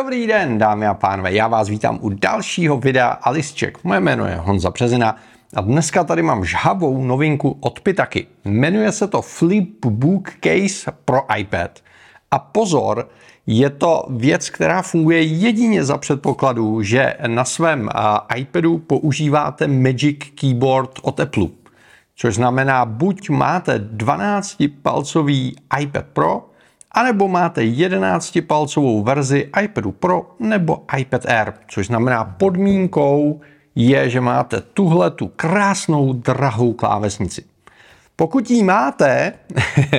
Dobrý den, dámy a pánové, já vás vítám u dalšího videa Alisček. Moje jméno je Honza Březina a dneska tady mám žhavou novinku od Pitaky. Jmenuje se to Flipbook Case pro iPad. A pozor, je to věc, která funguje jedině za předpokladu, že na svém iPadu používáte Magic Keyboard od Apple. Což znamená, buď máte 12-palcový iPad Pro, anebo máte 11-palcovou verzi iPadu Pro nebo iPad Air, což znamená podmínkou je, že máte tuhle tu krásnou drahou klávesnici. Pokud ji máte,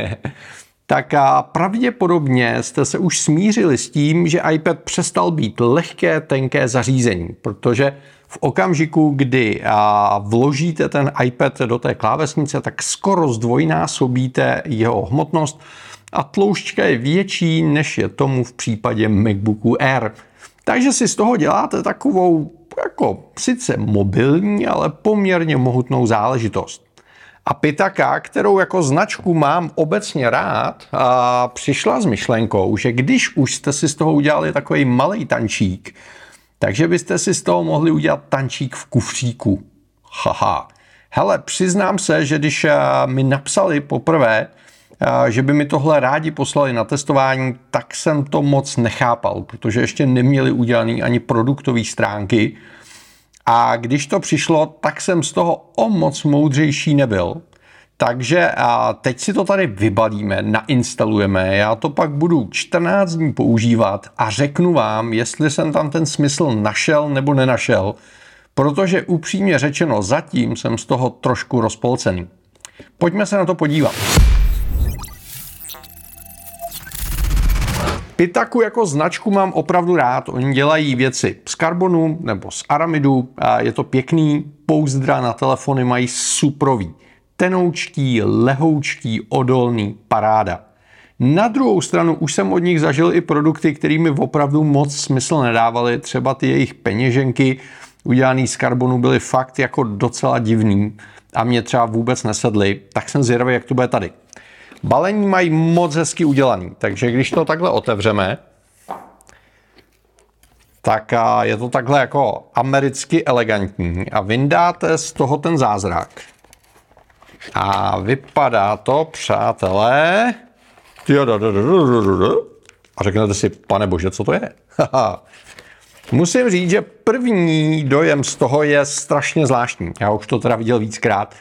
tak pravděpodobně jste se už smířili s tím, že iPad přestal být lehké, tenké zařízení, protože v okamžiku, kdy vložíte ten iPad do té klávesnice, tak skoro zdvojnásobíte jeho hmotnost a tloušťka je větší, než je tomu v případě MacBooku Air. Takže si z toho děláte takovou jako sice mobilní, ale poměrně mohutnou záležitost. A Pitaka, kterou jako značku mám obecně rád, a přišla s myšlenkou, že když už jste si z toho udělali takový malý tančík, takže byste si z toho mohli udělat tančík v kufříku. Haha. Hele, přiznám se, že když mi napsali poprvé, že by mi tohle rádi poslali na testování, tak jsem to moc nechápal, protože ještě neměli udělaný ani produktové stránky. A když to přišlo, tak jsem z toho o moc moudřejší nebyl. Takže a teď si to tady vybalíme, nainstalujeme, já to pak budu 14 dní používat a řeknu vám, jestli jsem tam ten smysl našel nebo nenašel, protože upřímně řečeno zatím jsem z toho trošku rozpolcený. Pojďme se na to podívat. Pitaku jako značku mám opravdu rád. Oni dělají věci z karbonu nebo z aramidu. A je to pěkný. Pouzdra na telefony mají suprový. Tenoučký, lehoučký, odolný, paráda. Na druhou stranu už jsem od nich zažil i produkty, kterými opravdu moc smysl nedávaly. Třeba ty jejich peněženky udělané z karbonu byly fakt jako docela divný a mě třeba vůbec nesedly. Tak jsem zvědavý, jak to bude tady. Balení mají moc hezky udělaný, takže když to takhle otevřeme, tak je to takhle jako americky elegantní a vyndáte z toho ten zázrak. A vypadá to, přátelé, a řeknete si, pane bože, co to je? Musím říct, že první dojem z toho je strašně zvláštní. Já už to teda viděl víckrát,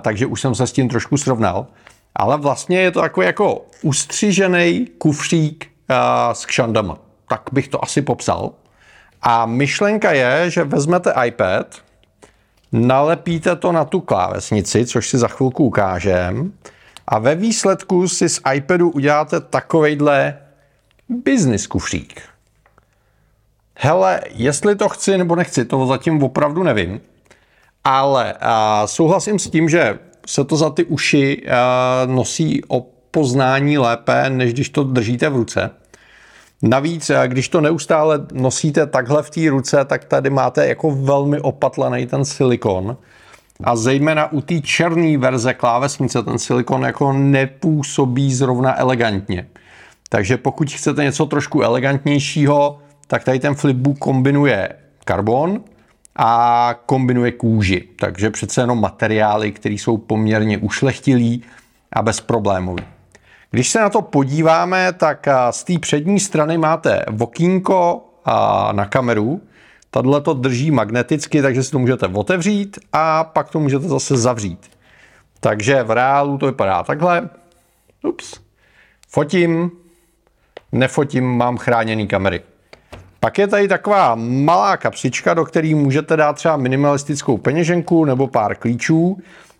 takže už jsem se s tím trošku srovnal ale vlastně je to takový jako ustřižený kufřík uh, s kšandama. Tak bych to asi popsal. A myšlenka je, že vezmete iPad, nalepíte to na tu klávesnici, což si za chvilku ukážem, a ve výsledku si z iPadu uděláte takovejhle business kufřík. Hele, jestli to chci nebo nechci, to zatím opravdu nevím. Ale a souhlasím s tím, že se to za ty uši eh, nosí o poznání lépe, než když to držíte v ruce. Navíc, eh, když to neustále nosíte takhle v té ruce, tak tady máte jako velmi opatlený ten silikon. A zejména u té černé verze klávesnice ten silikon jako nepůsobí zrovna elegantně. Takže pokud chcete něco trošku elegantnějšího, tak tady ten flipbook kombinuje karbon, a kombinuje kůži. Takže přece jenom materiály, které jsou poměrně ušlechtilý a bezproblémový. Když se na to podíváme, tak z té přední strany máte vokínko na kameru. Tadle to drží magneticky, takže si to můžete otevřít a pak to můžete zase zavřít. Takže v reálu to vypadá takhle. Ups. Fotím, nefotím, mám chráněný kamery. Pak je tady taková malá kapsička, do které můžete dát třeba minimalistickou peněženku nebo pár klíčů,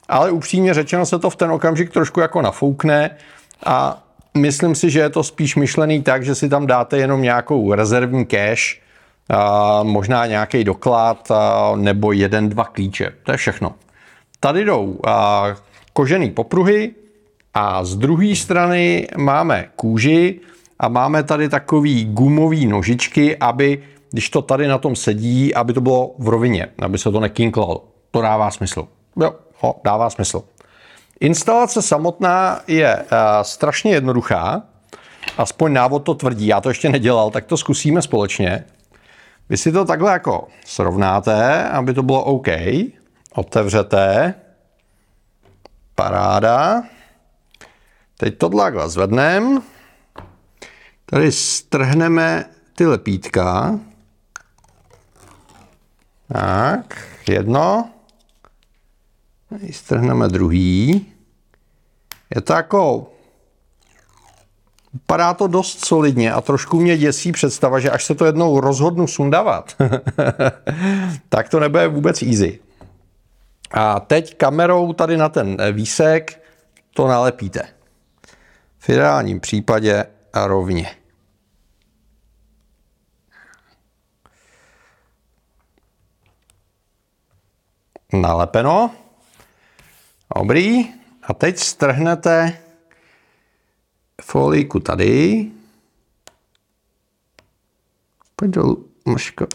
ale upřímně řečeno se to v ten okamžik trošku jako nafoukne a myslím si, že je to spíš myšlený tak, že si tam dáte jenom nějakou rezervní cash, a možná nějaký doklad a, nebo jeden, dva klíče. To je všechno. Tady jdou a, kožený popruhy a z druhé strany máme kůži, a máme tady takový gumový nožičky, aby když to tady na tom sedí, aby to bylo v rovině, aby se to nekinklalo. To dává smysl. Jo, ho, dává smysl. Instalace samotná je uh, strašně jednoduchá. aspoň návod to tvrdí, já to ještě nedělal, tak to zkusíme společně. Vy si to takhle jako srovnáte, aby to bylo OK. Otevřete. Paráda. Teď to takhle zvedneme. Tady strhneme ty lepítka. Tak, jedno. Tady strhneme druhý. Je to jako Vypadá to dost solidně a trošku mě děsí představa, že až se to jednou rozhodnu sundavat, tak to nebude vůbec easy. A teď kamerou tady na ten výsek to nalepíte. V ideálním případě rovně. Nalepeno. Dobrý. A teď strhnete folíku tady. Pojď dolů, Maško.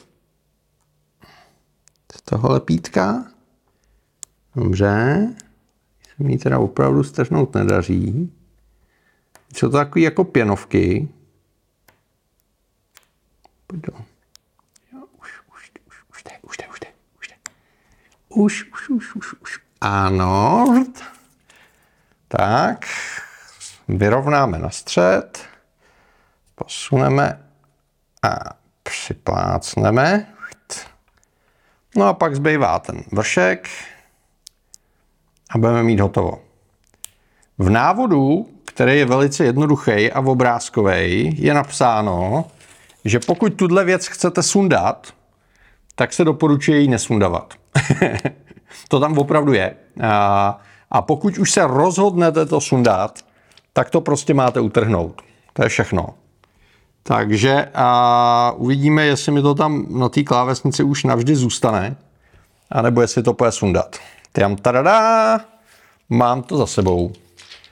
Z toho lepítka. Dobře. Se mi teda opravdu strhnout nedaří. Jsou to takové jako pěnovky. Pojď dolů. už, už, už, už jde, už jde, už jde, už jde. Už, už, už, už, už. Ano. Tak vyrovnáme na střed, posuneme a připlácneme. No a pak zbývá ten vršek a budeme mít hotovo. V návodu, který je velice jednoduchý a obrázkový, je napsáno, že pokud tuhle věc chcete sundat, tak se doporučuje ji nesundavat. to tam opravdu je. A, a pokud už se rozhodnete to sundat, tak to prostě máte utrhnout. To je všechno. Takže a uvidíme, jestli mi to tam na té klávesnici už navždy zůstane, anebo jestli to půjde sundat. Tam tadadá, mám to za sebou.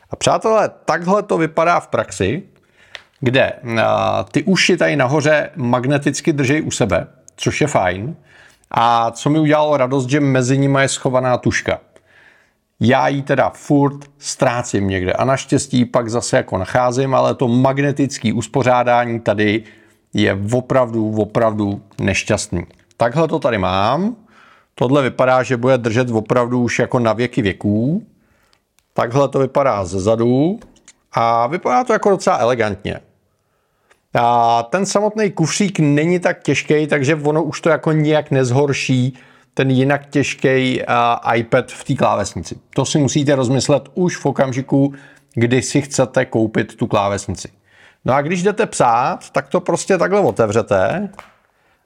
A přátelé, takhle to vypadá v praxi, kde a, ty uši tady nahoře magneticky drží u sebe, což je fajn. A co mi udělalo radost, že mezi nimi je schovaná tuška. Já ji teda furt ztrácím někde a naštěstí pak zase jako nacházím, ale to magnetické uspořádání tady je opravdu, opravdu nešťastný. Takhle to tady mám. Tohle vypadá, že bude držet opravdu už jako na věky věků. Takhle to vypadá ze zadu a vypadá to jako docela elegantně. A ten samotný kufřík není tak těžký, takže ono už to jako nijak nezhorší ten jinak těžký uh, iPad v té klávesnici. To si musíte rozmyslet už v okamžiku, kdy si chcete koupit tu klávesnici. No a když jdete psát, tak to prostě takhle otevřete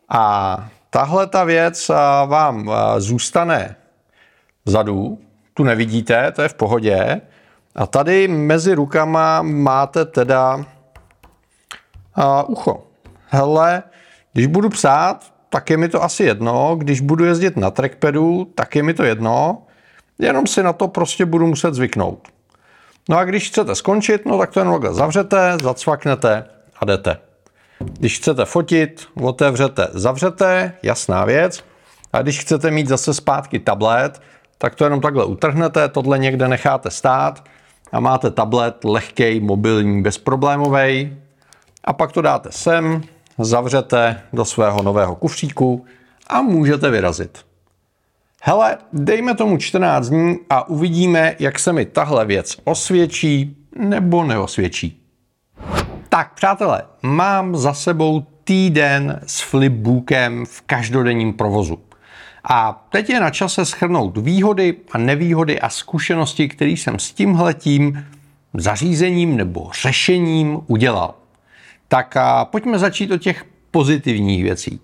a tahle ta věc uh, vám uh, zůstane vzadu, tu nevidíte, to je v pohodě. A tady mezi rukama máte teda uh, ucho. Hele, když budu psát, tak je mi to asi jedno. Když budu jezdit na trackpadu, tak je mi to jedno. Jenom si na to prostě budu muset zvyknout. No a když chcete skončit, no tak to jenom takhle zavřete, zacvaknete a jdete. Když chcete fotit, otevřete, zavřete, jasná věc. A když chcete mít zase zpátky tablet, tak to jenom takhle utrhnete, tohle někde necháte stát a máte tablet lehký, mobilní, bezproblémový. A pak to dáte sem, zavřete do svého nového kufříku a můžete vyrazit. Hele, dejme tomu 14 dní a uvidíme, jak se mi tahle věc osvědčí nebo neosvědčí. Tak, přátelé, mám za sebou týden s flipbookem v každodenním provozu. A teď je na čase schrnout výhody a nevýhody a zkušenosti, které jsem s tímhletím zařízením nebo řešením udělal. Tak a pojďme začít o těch pozitivních věcí.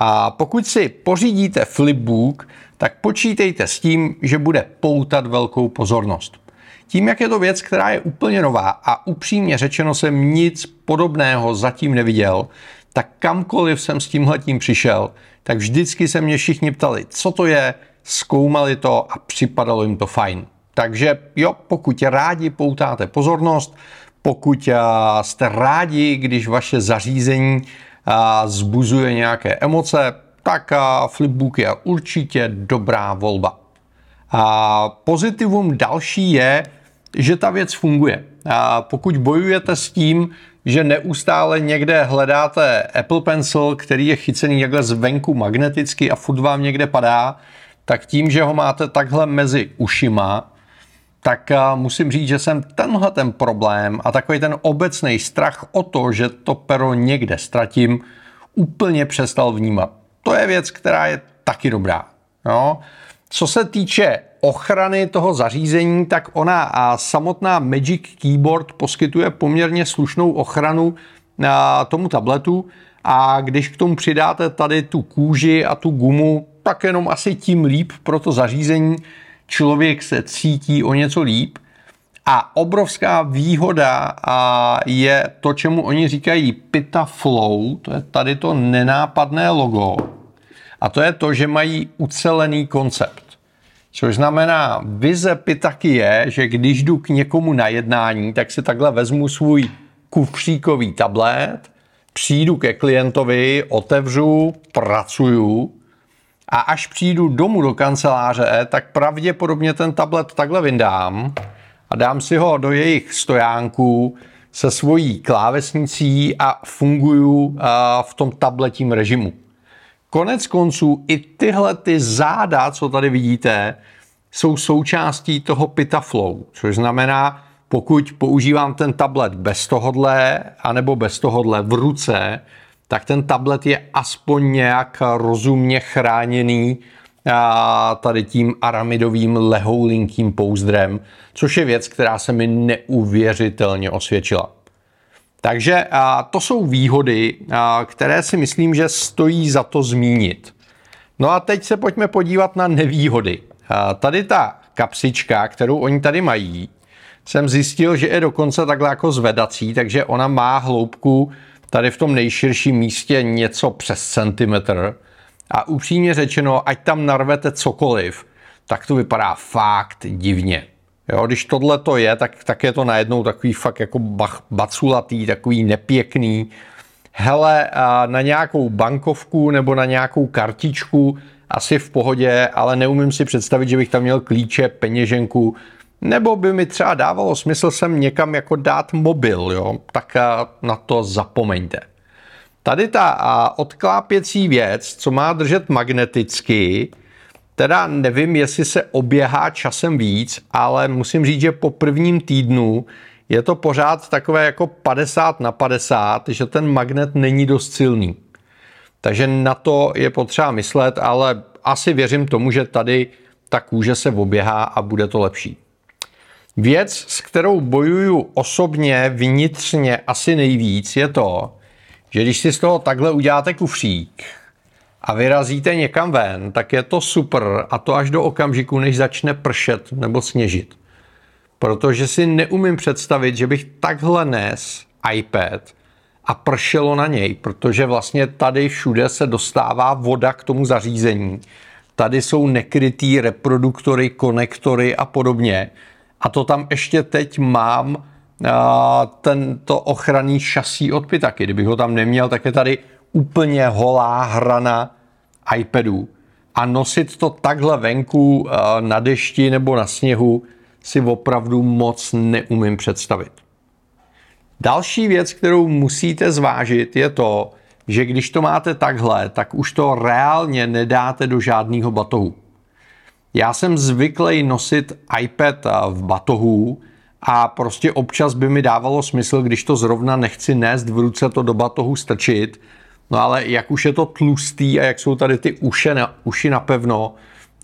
A pokud si pořídíte flipbook, tak počítejte s tím, že bude poutat velkou pozornost. Tím, jak je to věc, která je úplně nová a upřímně řečeno jsem nic podobného zatím neviděl, tak kamkoliv jsem s tímhletím přišel, tak vždycky se mě všichni ptali, co to je, zkoumali to a připadalo jim to fajn. Takže jo, pokud rádi poutáte pozornost, pokud jste rádi, když vaše zařízení zbuzuje nějaké emoce, tak Flipbook je určitě dobrá volba. Pozitivum další je, že ta věc funguje. Pokud bojujete s tím, že neustále někde hledáte Apple Pencil, který je chycený takhle zvenku magneticky a furt vám někde padá, tak tím, že ho máte takhle mezi ušima, tak musím říct, že jsem tenhle ten problém a takový ten obecný strach o to, že to pero někde ztratím, úplně přestal vnímat. To je věc, která je taky dobrá. Jo? Co se týče ochrany toho zařízení, tak ona a samotná Magic Keyboard poskytuje poměrně slušnou ochranu na tomu tabletu a když k tomu přidáte tady tu kůži a tu gumu, tak jenom asi tím líp pro to zařízení. Člověk se cítí o něco líp. A obrovská výhoda je to, čemu oni říkají Pita Flow, to je tady to nenápadné logo. A to je to, že mají ucelený koncept. Což znamená, vize Pitaky je, že když jdu k někomu na jednání, tak si takhle vezmu svůj kufříkový tablet, přijdu ke klientovi, otevřu, pracuju a až přijdu domů do kanceláře, tak pravděpodobně ten tablet takhle vyndám a dám si ho do jejich stojánku se svojí klávesnicí a funguju v tom tabletím režimu. Konec konců i tyhle ty záda, co tady vidíte, jsou součástí toho Pitaflow, což znamená, pokud používám ten tablet bez tohodle, anebo bez tohodle v ruce, tak ten tablet je aspoň nějak rozumně chráněný a tady tím aramidovým lehoulinkým pouzdrem, což je věc, která se mi neuvěřitelně osvědčila. Takže a, to jsou výhody, a, které si myslím, že stojí za to zmínit. No a teď se pojďme podívat na nevýhody. A, tady ta kapsička, kterou oni tady mají, jsem zjistil, že je dokonce takhle jako zvedací, takže ona má hloubku tady v tom nejširším místě něco přes centimetr. A upřímně řečeno, ať tam narvete cokoliv, tak to vypadá fakt divně. Jo, když tohle to je, tak, tak je to najednou takový fakt jako bach, baculatý, takový nepěkný. Hele, na nějakou bankovku nebo na nějakou kartičku asi v pohodě, ale neumím si představit, že bych tam měl klíče, peněženku, nebo by mi třeba dávalo smysl sem někam jako dát mobil, jo? tak na to zapomeňte. Tady ta odklápěcí věc, co má držet magneticky, Teda nevím, jestli se oběhá časem víc, ale musím říct, že po prvním týdnu je to pořád takové jako 50 na 50, že ten magnet není dost silný. Takže na to je potřeba myslet, ale asi věřím tomu, že tady ta kůže se oběhá a bude to lepší. Věc, s kterou bojuju osobně vnitřně asi nejvíc, je to, že když si z toho takhle uděláte kufřík, a vyrazíte někam ven, tak je to super a to až do okamžiku, než začne pršet nebo sněžit. Protože si neumím představit, že bych takhle nes iPad a pršelo na něj, protože vlastně tady všude se dostává voda k tomu zařízení. Tady jsou nekrytý reproduktory, konektory a podobně. A to tam ještě teď mám tento ochranný šasí od Pitaky. Kdybych ho tam neměl, tak je tady úplně holá hrana iPadů. A nosit to takhle venku na dešti nebo na sněhu si opravdu moc neumím představit. Další věc, kterou musíte zvážit, je to, že když to máte takhle, tak už to reálně nedáte do žádného batohu. Já jsem zvyklý nosit iPad v batohu a prostě občas by mi dávalo smysl, když to zrovna nechci nést v ruce, to do batohu strčit No ale jak už je to tlustý a jak jsou tady ty uše na, uši napevno,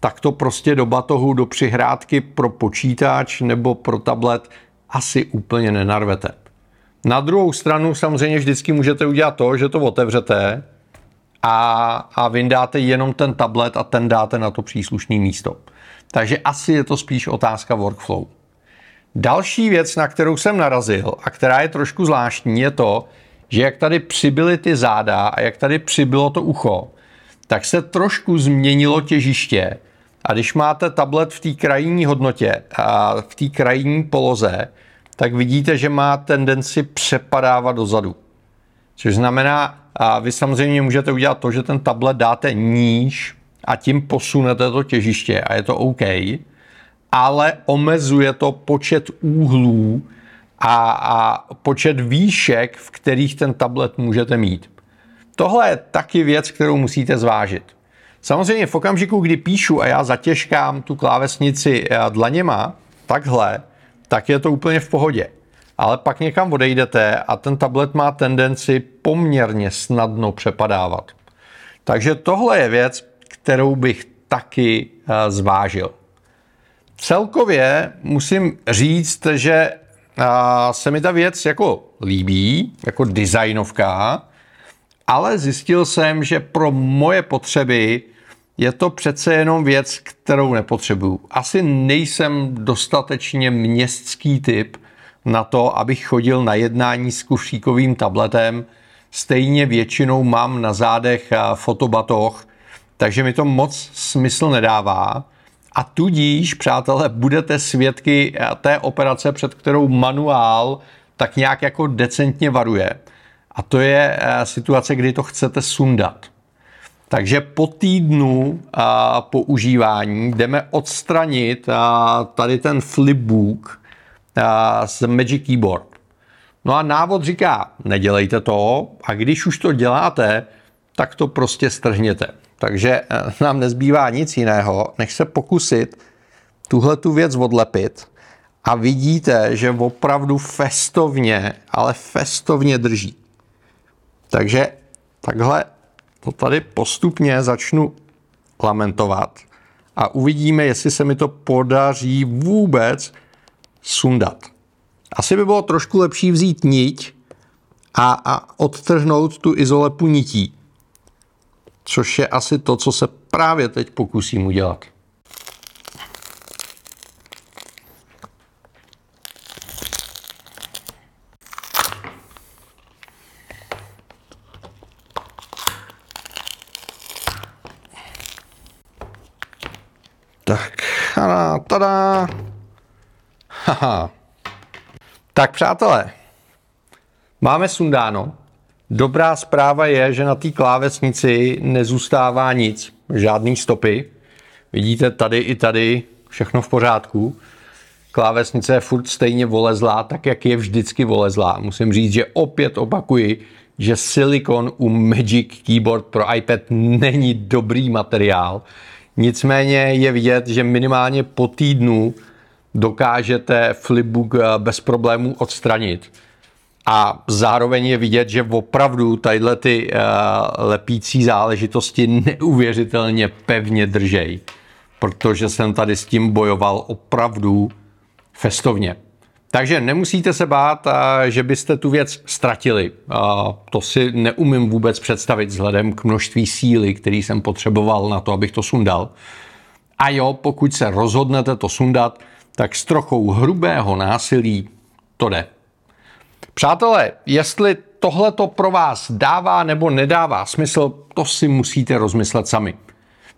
tak to prostě do batohu, do přihrádky pro počítač nebo pro tablet asi úplně nenarvete. Na druhou stranu samozřejmě vždycky můžete udělat to, že to otevřete a, a vyndáte jenom ten tablet a ten dáte na to příslušné místo. Takže asi je to spíš otázka workflow. Další věc, na kterou jsem narazil a která je trošku zvláštní, je to, že jak tady přibyly ty záda a jak tady přibylo to ucho, tak se trošku změnilo těžiště. A když máte tablet v té krajní hodnotě a v té krajní poloze, tak vidíte, že má tendenci přepadávat dozadu. Což znamená, a vy samozřejmě můžete udělat to, že ten tablet dáte níž a tím posunete to těžiště a je to OK. ale omezuje to počet úhlů a, a počet výšek, v kterých ten tablet můžete mít. Tohle je taky věc, kterou musíte zvážit. Samozřejmě v okamžiku, kdy píšu a já zatěžkám tu klávesnici dlaněma, takhle, tak je to úplně v pohodě. Ale pak někam odejdete a ten tablet má tendenci poměrně snadno přepadávat. Takže tohle je věc, kterou bych taky eh, zvážil. Celkově musím říct, že eh, se mi ta věc jako líbí, jako designovka, ale zjistil jsem, že pro moje potřeby je to přece jenom věc, kterou nepotřebuju. Asi nejsem dostatečně městský typ na to, abych chodil na jednání s kufříkovým tabletem. Stejně většinou mám na zádech eh, fotobatoh, takže mi to moc smysl nedává. A tudíž, přátelé, budete svědky eh, té operace, před kterou manuál tak nějak jako decentně varuje. A to je eh, situace, kdy to chcete sundat. Takže po týdnu používání jdeme odstranit tady ten flipbook z Magic Keyboard. No a návod říká, nedělejte to a když už to děláte, tak to prostě strhněte. Takže e, nám nezbývá nic jiného, než se pokusit tuhle tu věc odlepit a vidíte, že opravdu festovně, ale festovně drží. Takže takhle to tady postupně začnu lamentovat a uvidíme, jestli se mi to podaří vůbec sundat. Asi by bylo trošku lepší vzít niť a, a odtrhnout tu izolepu nití, což je asi to, co se právě teď pokusím udělat. Haha. Tak přátelé, máme sundáno. Dobrá zpráva je, že na té klávesnici nezůstává nic, žádný stopy. Vidíte tady i tady všechno v pořádku. Klávesnice je furt stejně volezlá, tak jak je vždycky volezlá. Musím říct, že opět opakuji, že silikon u Magic Keyboard pro iPad není dobrý materiál. Nicméně je vidět, že minimálně po týdnu dokážete flipbook eh, bez problémů odstranit. A zároveň je vidět, že opravdu tadyhle ty uh, lepící záležitosti neuvěřitelně pevně držej. Protože jsem tady s tím bojoval opravdu festovně. Takže nemusíte se bát, že byste tu věc ztratili. To si neumím vůbec představit vzhledem k množství síly, který jsem potřeboval na to, abych to sundal. A jo, pokud se rozhodnete to sundat, tak s trochou hrubého násilí to jde. Přátelé, jestli tohle to pro vás dává nebo nedává smysl, to si musíte rozmyslet sami.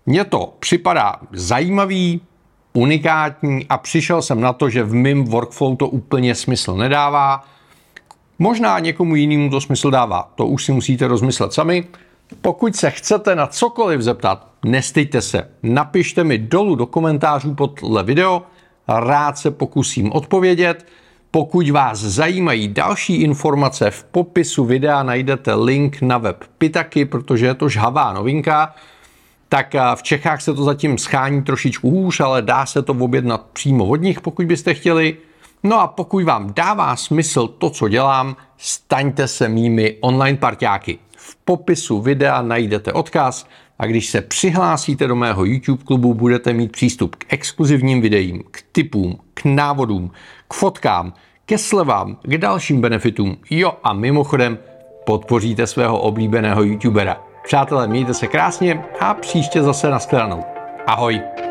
Mně to připadá zajímavý, unikátní a přišel jsem na to, že v mém workflow to úplně smysl nedává. Možná někomu jinému to smysl dává. To už si musíte rozmyslet sami. Pokud se chcete na cokoliv zeptat, nestejte se. Napište mi dolů do komentářů pod tohle video. Rád se pokusím odpovědět. Pokud vás zajímají další informace, v popisu videa najdete link na web Pitaky, protože je to žhavá novinka tak eh, v Čechách se to zatím schání trošičku hůř, ale dá se to objednat přímo od nich, pokud byste chtěli. No a pokud vám dává smysl to, co dělám, staňte se mými online parťáky. V popisu videa najdete odkaz a když se přihlásíte do mého YouTube klubu, budete mít přístup k exkluzivním videím, k tipům, k návodům, k fotkám, ke slevám, k dalším benefitům. Jo a mimochodem podpoříte svého oblíbeného YouTubera. Přátelé, mějte se krásně a příště zase nashledanou. Ahoj!